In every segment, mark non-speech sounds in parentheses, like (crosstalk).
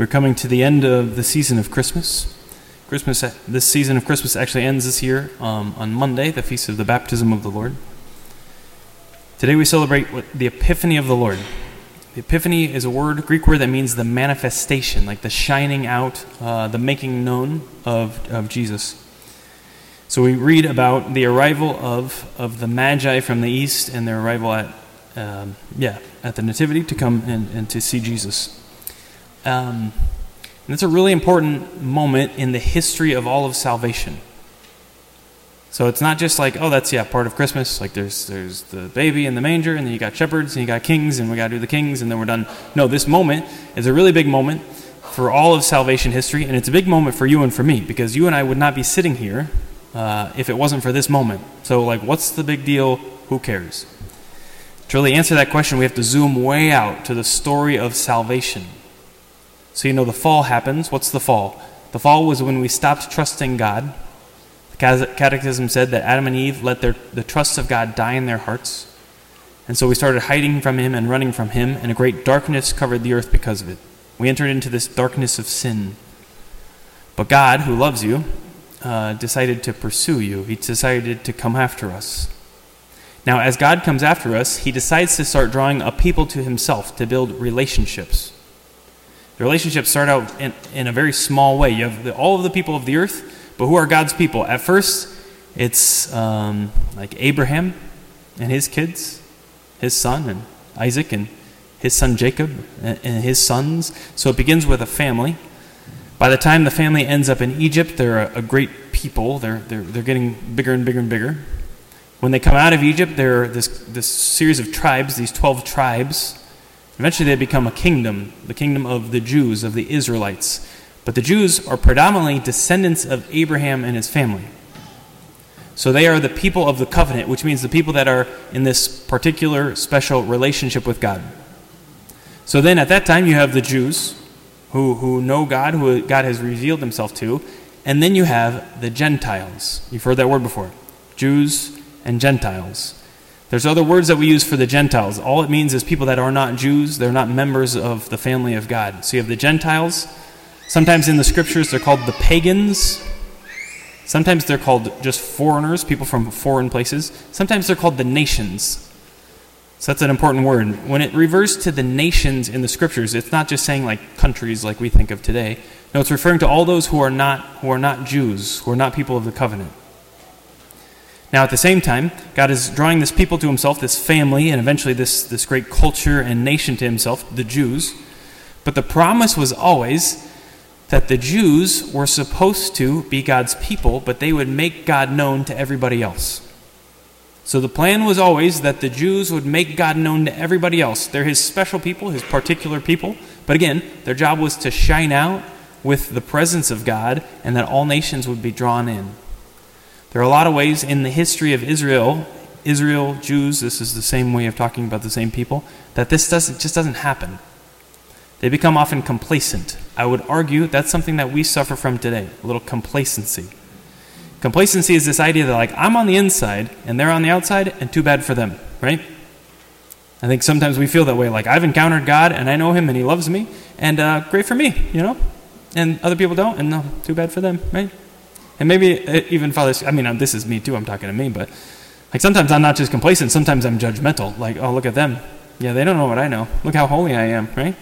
We're coming to the end of the season of Christmas. Christmas, this season of Christmas actually ends this year um, on Monday, the feast of the baptism of the Lord. Today we celebrate the Epiphany of the Lord. The Epiphany is a word, Greek word that means the manifestation, like the shining out, uh, the making known of, of Jesus. So we read about the arrival of, of the Magi from the east and their arrival at, um, yeah, at the Nativity to come and, and to see Jesus. Um, and it's a really important moment in the history of all of salvation. So it's not just like, oh, that's yeah, part of Christmas. Like there's there's the baby in the manger, and then you got shepherds, and you got kings, and we got to do the kings, and then we're done. No, this moment is a really big moment for all of salvation history, and it's a big moment for you and for me because you and I would not be sitting here uh, if it wasn't for this moment. So like, what's the big deal? Who cares? To really answer that question, we have to zoom way out to the story of salvation. So, you know, the fall happens. What's the fall? The fall was when we stopped trusting God. The Catechism said that Adam and Eve let their, the trust of God die in their hearts. And so we started hiding from Him and running from Him, and a great darkness covered the earth because of it. We entered into this darkness of sin. But God, who loves you, uh, decided to pursue you. He decided to come after us. Now, as God comes after us, He decides to start drawing a people to Himself to build relationships. The relationships start out in, in a very small way. You have the, all of the people of the earth, but who are God's people? At first, it's um, like Abraham and his kids, his son, and Isaac, and his son Jacob, and, and his sons. So it begins with a family. By the time the family ends up in Egypt, they're a, a great people. They're, they're, they're getting bigger and bigger and bigger. When they come out of Egypt, they're this, this series of tribes, these 12 tribes Eventually, they become a kingdom, the kingdom of the Jews, of the Israelites. But the Jews are predominantly descendants of Abraham and his family. So they are the people of the covenant, which means the people that are in this particular special relationship with God. So then at that time, you have the Jews who, who know God, who God has revealed himself to, and then you have the Gentiles. You've heard that word before Jews and Gentiles. There's other words that we use for the Gentiles. All it means is people that are not Jews, they're not members of the family of God. So you have the Gentiles. Sometimes in the scriptures they're called the pagans. Sometimes they're called just foreigners, people from foreign places. Sometimes they're called the nations. So that's an important word. When it refers to the nations in the scriptures, it's not just saying like countries like we think of today. No, it's referring to all those who are not who are not Jews, who are not people of the covenant. Now, at the same time, God is drawing this people to himself, this family, and eventually this, this great culture and nation to himself, the Jews. But the promise was always that the Jews were supposed to be God's people, but they would make God known to everybody else. So the plan was always that the Jews would make God known to everybody else. They're his special people, his particular people. But again, their job was to shine out with the presence of God and that all nations would be drawn in. There are a lot of ways in the history of Israel, Israel, Jews, this is the same way of talking about the same people, that this doesn't, just doesn't happen. They become often complacent. I would argue that's something that we suffer from today a little complacency. Complacency is this idea that, like, I'm on the inside and they're on the outside, and too bad for them, right? I think sometimes we feel that way. Like, I've encountered God and I know Him and He loves me, and uh, great for me, you know? And other people don't, and no, too bad for them, right? And maybe uh, even Father, I mean, uh, this is me too, I'm talking to me, but like sometimes I'm not just complacent, sometimes I'm judgmental. Like, oh, look at them. Yeah, they don't know what I know. Look how holy I am, right?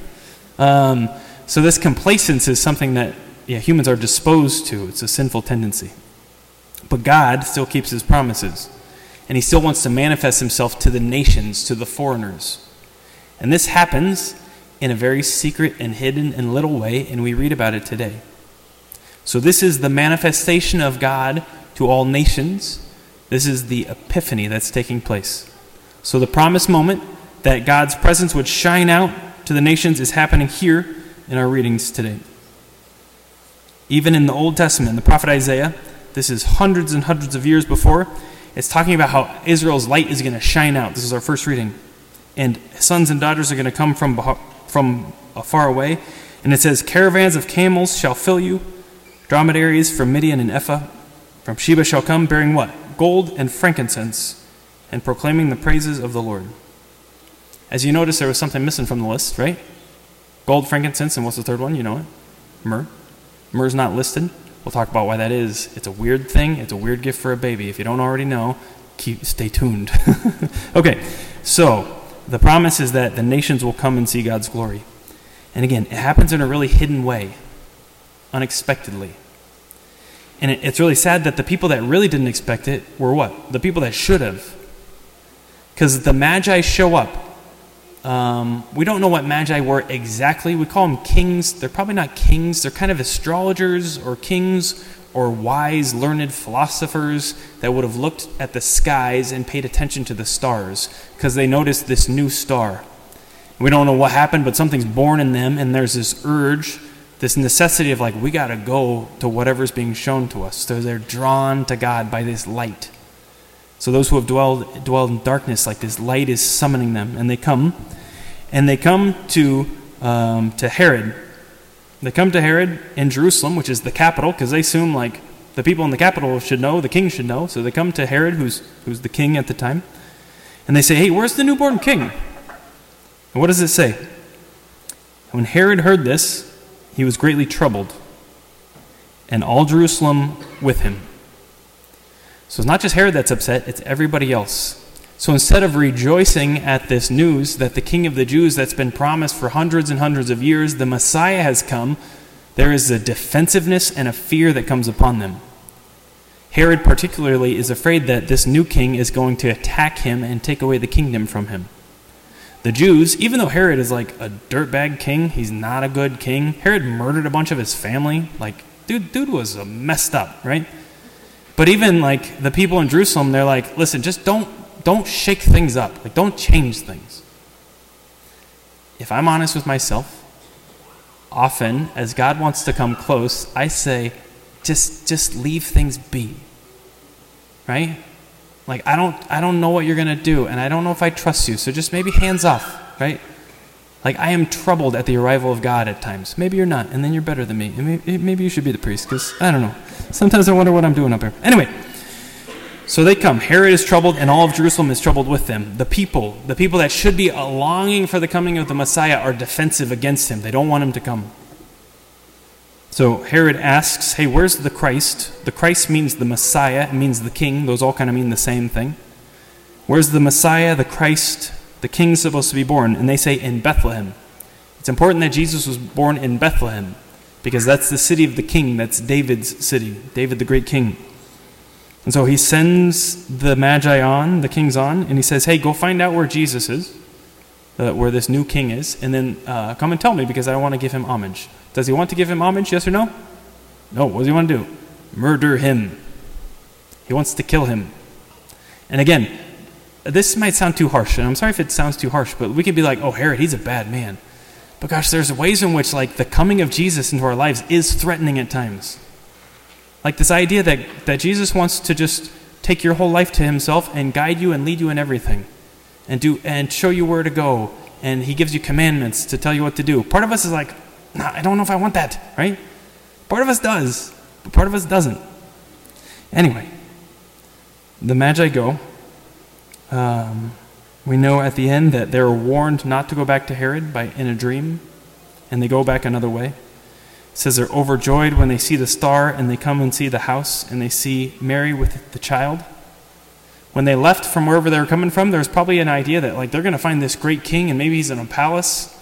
Um, so this complacence is something that yeah, humans are disposed to. It's a sinful tendency. But God still keeps his promises. And he still wants to manifest himself to the nations, to the foreigners. And this happens in a very secret and hidden and little way, and we read about it today. So, this is the manifestation of God to all nations. This is the epiphany that's taking place. So, the promised moment that God's presence would shine out to the nations is happening here in our readings today. Even in the Old Testament, the prophet Isaiah, this is hundreds and hundreds of years before, it's talking about how Israel's light is going to shine out. This is our first reading. And sons and daughters are going to come from, from far away. And it says, Caravans of camels shall fill you Dromedaries from Midian and Ephah, from Sheba shall come, bearing what? Gold and frankincense, and proclaiming the praises of the Lord. As you notice, there was something missing from the list, right? Gold, frankincense, and what's the third one? You know it? Myrrh. Myrrh's not listed. We'll talk about why that is. It's a weird thing. It's a weird gift for a baby. If you don't already know, keep stay tuned. (laughs) okay, so the promise is that the nations will come and see God's glory. And again, it happens in a really hidden way, unexpectedly. And it, it's really sad that the people that really didn't expect it were what? The people that should have. Because the Magi show up. Um, we don't know what Magi were exactly. We call them kings. They're probably not kings, they're kind of astrologers or kings or wise, learned philosophers that would have looked at the skies and paid attention to the stars because they noticed this new star. We don't know what happened, but something's born in them, and there's this urge, this necessity of like, we got to go to whatever's being shown to us. So they're drawn to God by this light. So those who have dwelled, dwelled in darkness, like this light is summoning them, and they come, and they come to, um, to Herod. They come to Herod in Jerusalem, which is the capital, because they assume like the people in the capital should know, the king should know. So they come to Herod, who's, who's the king at the time, and they say, hey, where's the newborn king? And what does it say? When Herod heard this, he was greatly troubled, and all Jerusalem with him. So it's not just Herod that's upset, it's everybody else. So instead of rejoicing at this news that the King of the Jews that's been promised for hundreds and hundreds of years, the Messiah has come, there is a defensiveness and a fear that comes upon them. Herod, particularly, is afraid that this new king is going to attack him and take away the kingdom from him. The Jews, even though Herod is like a dirtbag king, he's not a good king. Herod murdered a bunch of his family. Like, dude, dude was messed up, right? But even like the people in Jerusalem, they're like, listen, just don't don't shake things up. Like, don't change things. If I'm honest with myself, often as God wants to come close, I say, just just leave things be. Right? Like I don't I don't know what you're going to do and I don't know if I trust you. So just maybe hands off, right? Like I am troubled at the arrival of God at times. Maybe you're not and then you're better than me. Maybe, maybe you should be the priest cuz I don't know. Sometimes I wonder what I'm doing up here. Anyway, so they come. Herod is troubled, and all of Jerusalem is troubled with them. The people, the people that should be longing for the coming of the Messiah, are defensive against him. They don't want him to come. So Herod asks, Hey, where's the Christ? The Christ means the Messiah, it means the king. Those all kind of mean the same thing. Where's the Messiah, the Christ, the king supposed to be born? And they say, In Bethlehem. It's important that Jesus was born in Bethlehem because that's the city of the king. That's David's city, David the great king. And so he sends the Magi on, the kings on, and he says, Hey, go find out where Jesus is, uh, where this new king is, and then uh, come and tell me because I want to give him homage. Does he want to give him homage? Yes or no? No. What does he want to do? Murder him. He wants to kill him. And again, this might sound too harsh, and I'm sorry if it sounds too harsh, but we could be like, oh, Herod, he's a bad man. But gosh, there's ways in which, like, the coming of Jesus into our lives is threatening at times. Like this idea that, that Jesus wants to just take your whole life to himself and guide you and lead you in everything and do and show you where to go and he gives you commandments to tell you what to do. Part of us is like, nah, I don't know if I want that, right? Part of us does, but part of us doesn't. Anyway, the Magi go. Um, we know at the end that they're warned not to go back to Herod by in a dream, and they go back another way. It says they're overjoyed when they see the star and they come and see the house and they see Mary with the child. When they left from wherever they were coming from, there was probably an idea that like they're going to find this great king and maybe he's in a palace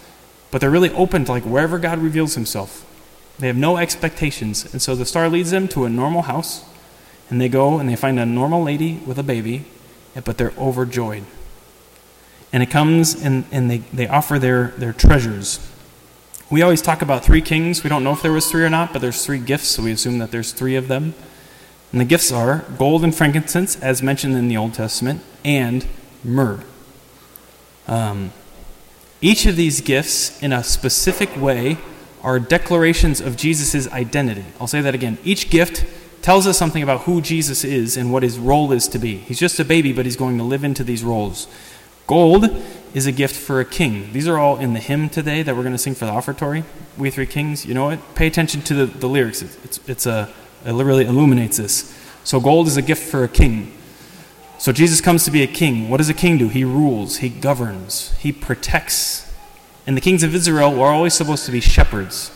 but they're really open to like wherever God reveals himself. They have no expectations. And so the star leads them to a normal house, and they go and they find a normal lady with a baby, but they're overjoyed. And it comes and, and they, they offer their, their treasures. We always talk about three kings. We don't know if there was three or not, but there's three gifts, so we assume that there's three of them. And the gifts are gold and frankincense, as mentioned in the Old Testament, and myrrh. Um, each of these gifts, in a specific way, are declarations of Jesus' identity. I'll say that again. Each gift tells us something about who Jesus is and what his role is to be. He's just a baby, but he's going to live into these roles. Gold is a gift for a king. These are all in the hymn today that we're going to sing for the offertory. We Three Kings. You know what? Pay attention to the, the lyrics. It's, it's, it's a, it really illuminates this. So, gold is a gift for a king. So Jesus comes to be a king. What does a king do? He rules, he governs, he protects. And the kings of Israel were always supposed to be shepherds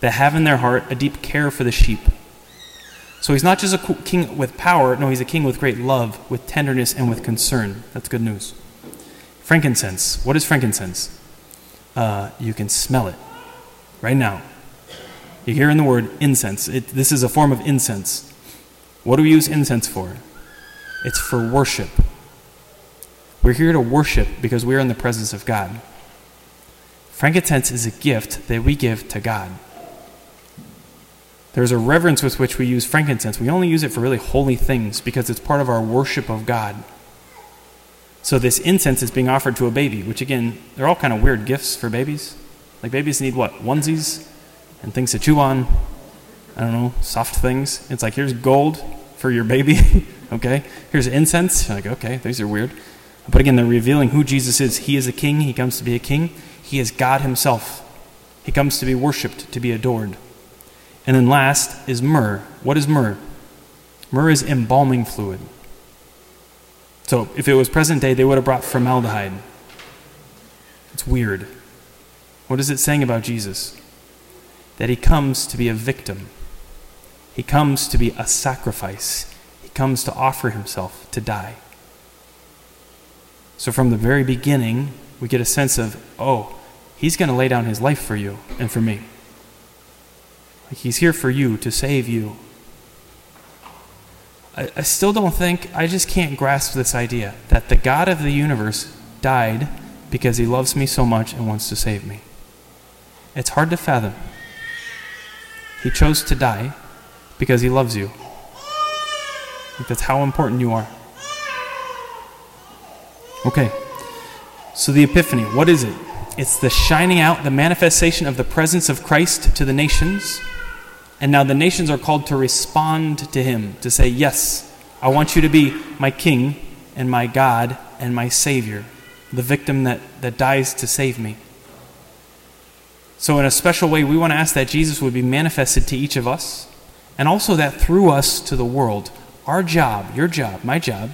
that have in their heart a deep care for the sheep. So he's not just a king with power, no, he's a king with great love, with tenderness, and with concern. That's good news. Frankincense. What is frankincense? Uh, you can smell it right now. You're hearing the word incense. It, this is a form of incense. What do we use incense for? It's for worship. We're here to worship because we're in the presence of God. Frankincense is a gift that we give to God. There's a reverence with which we use frankincense. We only use it for really holy things because it's part of our worship of God. So this incense is being offered to a baby, which again, they're all kind of weird gifts for babies. Like babies need what? Onesies and things to chew on. I don't know, soft things. It's like here's gold for your baby. (laughs) okay? Here's incense. You're like, okay, these are weird. But again, they're revealing who Jesus is. He is a king. He comes to be a king. He is God himself. He comes to be worshiped, to be adored. And then last is myrrh. What is myrrh? Myrrh is embalming fluid. So if it was present day, they would have brought formaldehyde. It's weird. What is it saying about Jesus? That he comes to be a victim. He comes to be a sacrifice. He comes to offer himself to die. So from the very beginning, we get a sense of, oh, he's going to lay down his life for you and for me. He's here for you, to save you. I, I still don't think, I just can't grasp this idea that the God of the universe died because he loves me so much and wants to save me. It's hard to fathom. He chose to die because he loves you. That's how important you are. Okay. So the Epiphany, what is it? It's the shining out, the manifestation of the presence of Christ to the nations. And now the nations are called to respond to him, to say, Yes, I want you to be my king and my God and my Savior, the victim that, that dies to save me. So, in a special way, we want to ask that Jesus would be manifested to each of us, and also that through us to the world. Our job, your job, my job,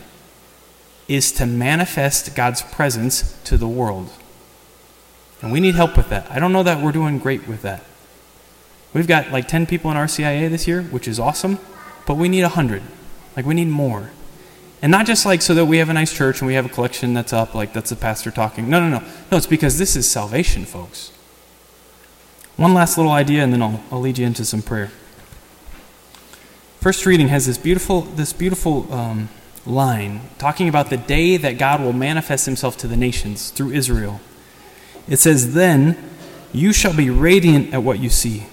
is to manifest God's presence to the world. And we need help with that. I don't know that we're doing great with that. We've got like 10 people in RCIA this year, which is awesome, but we need 100. Like, we need more. And not just like so that we have a nice church and we have a collection that's up, like that's the pastor talking. No, no, no. No, it's because this is salvation, folks. One last little idea, and then I'll, I'll lead you into some prayer. First reading has this beautiful, this beautiful um, line talking about the day that God will manifest himself to the nations through Israel. It says, Then you shall be radiant at what you see,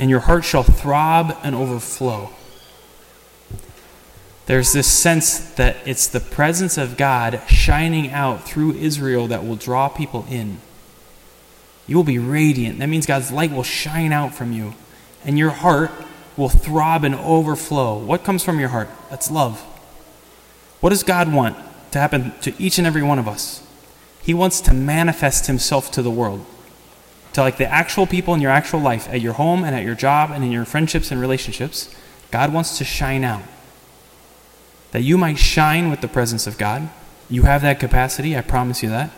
and your heart shall throb and overflow. There's this sense that it's the presence of God shining out through Israel that will draw people in. You will be radiant. That means God's light will shine out from you, and your heart will throb and overflow. What comes from your heart? That's love. What does God want to happen to each and every one of us? He wants to manifest himself to the world. To like the actual people in your actual life, at your home and at your job and in your friendships and relationships, God wants to shine out. That you might shine with the presence of God. You have that capacity, I promise you that.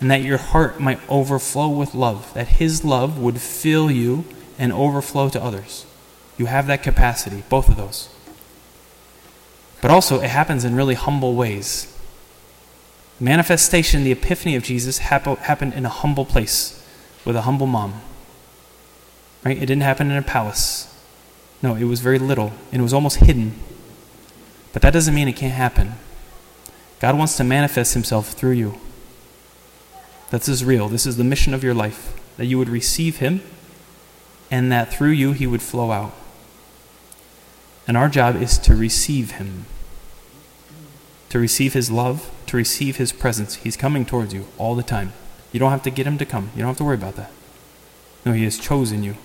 And that your heart might overflow with love, that His love would fill you and overflow to others. You have that capacity, both of those. But also, it happens in really humble ways. Manifestation, the epiphany of Jesus, happened in a humble place with a humble mom. Right? It didn't happen in a palace. No, it was very little, and it was almost hidden. But that doesn't mean it can't happen. God wants to manifest himself through you. This is real. This is the mission of your life that you would receive him, and that through you he would flow out. And our job is to receive him, to receive his love, to receive his presence. He's coming towards you all the time. You don't have to get him to come, you don't have to worry about that. No, he has chosen you.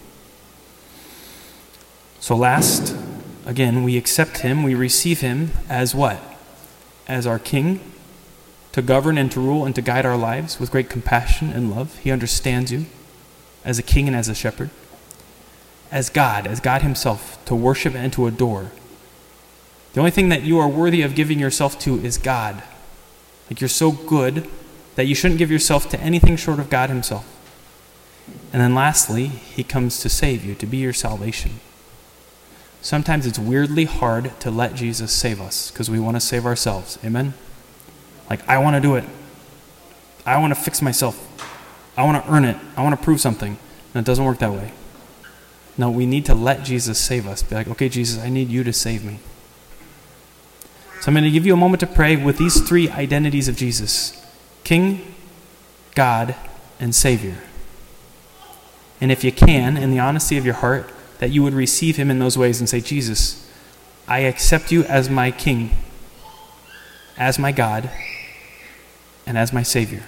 So, last, again, we accept him, we receive him as what? As our king, to govern and to rule and to guide our lives with great compassion and love. He understands you as a king and as a shepherd as God, as God Himself, to worship and to adore. The only thing that you are worthy of giving yourself to is God. Like you're so good that you shouldn't give yourself to anything short of God Himself. And then lastly, He comes to save you, to be your salvation. Sometimes it's weirdly hard to let Jesus save us because we want to save ourselves. Amen? Like, I want to do it. I want to fix myself. I want to earn it. I want to prove something. And it doesn't work that way. No, we need to let Jesus save us. Be like, okay, Jesus, I need you to save me. So I'm going to give you a moment to pray with these three identities of Jesus King, God, and Savior. And if you can, in the honesty of your heart, that you would receive him in those ways and say, Jesus, I accept you as my King, as my God, and as my Savior.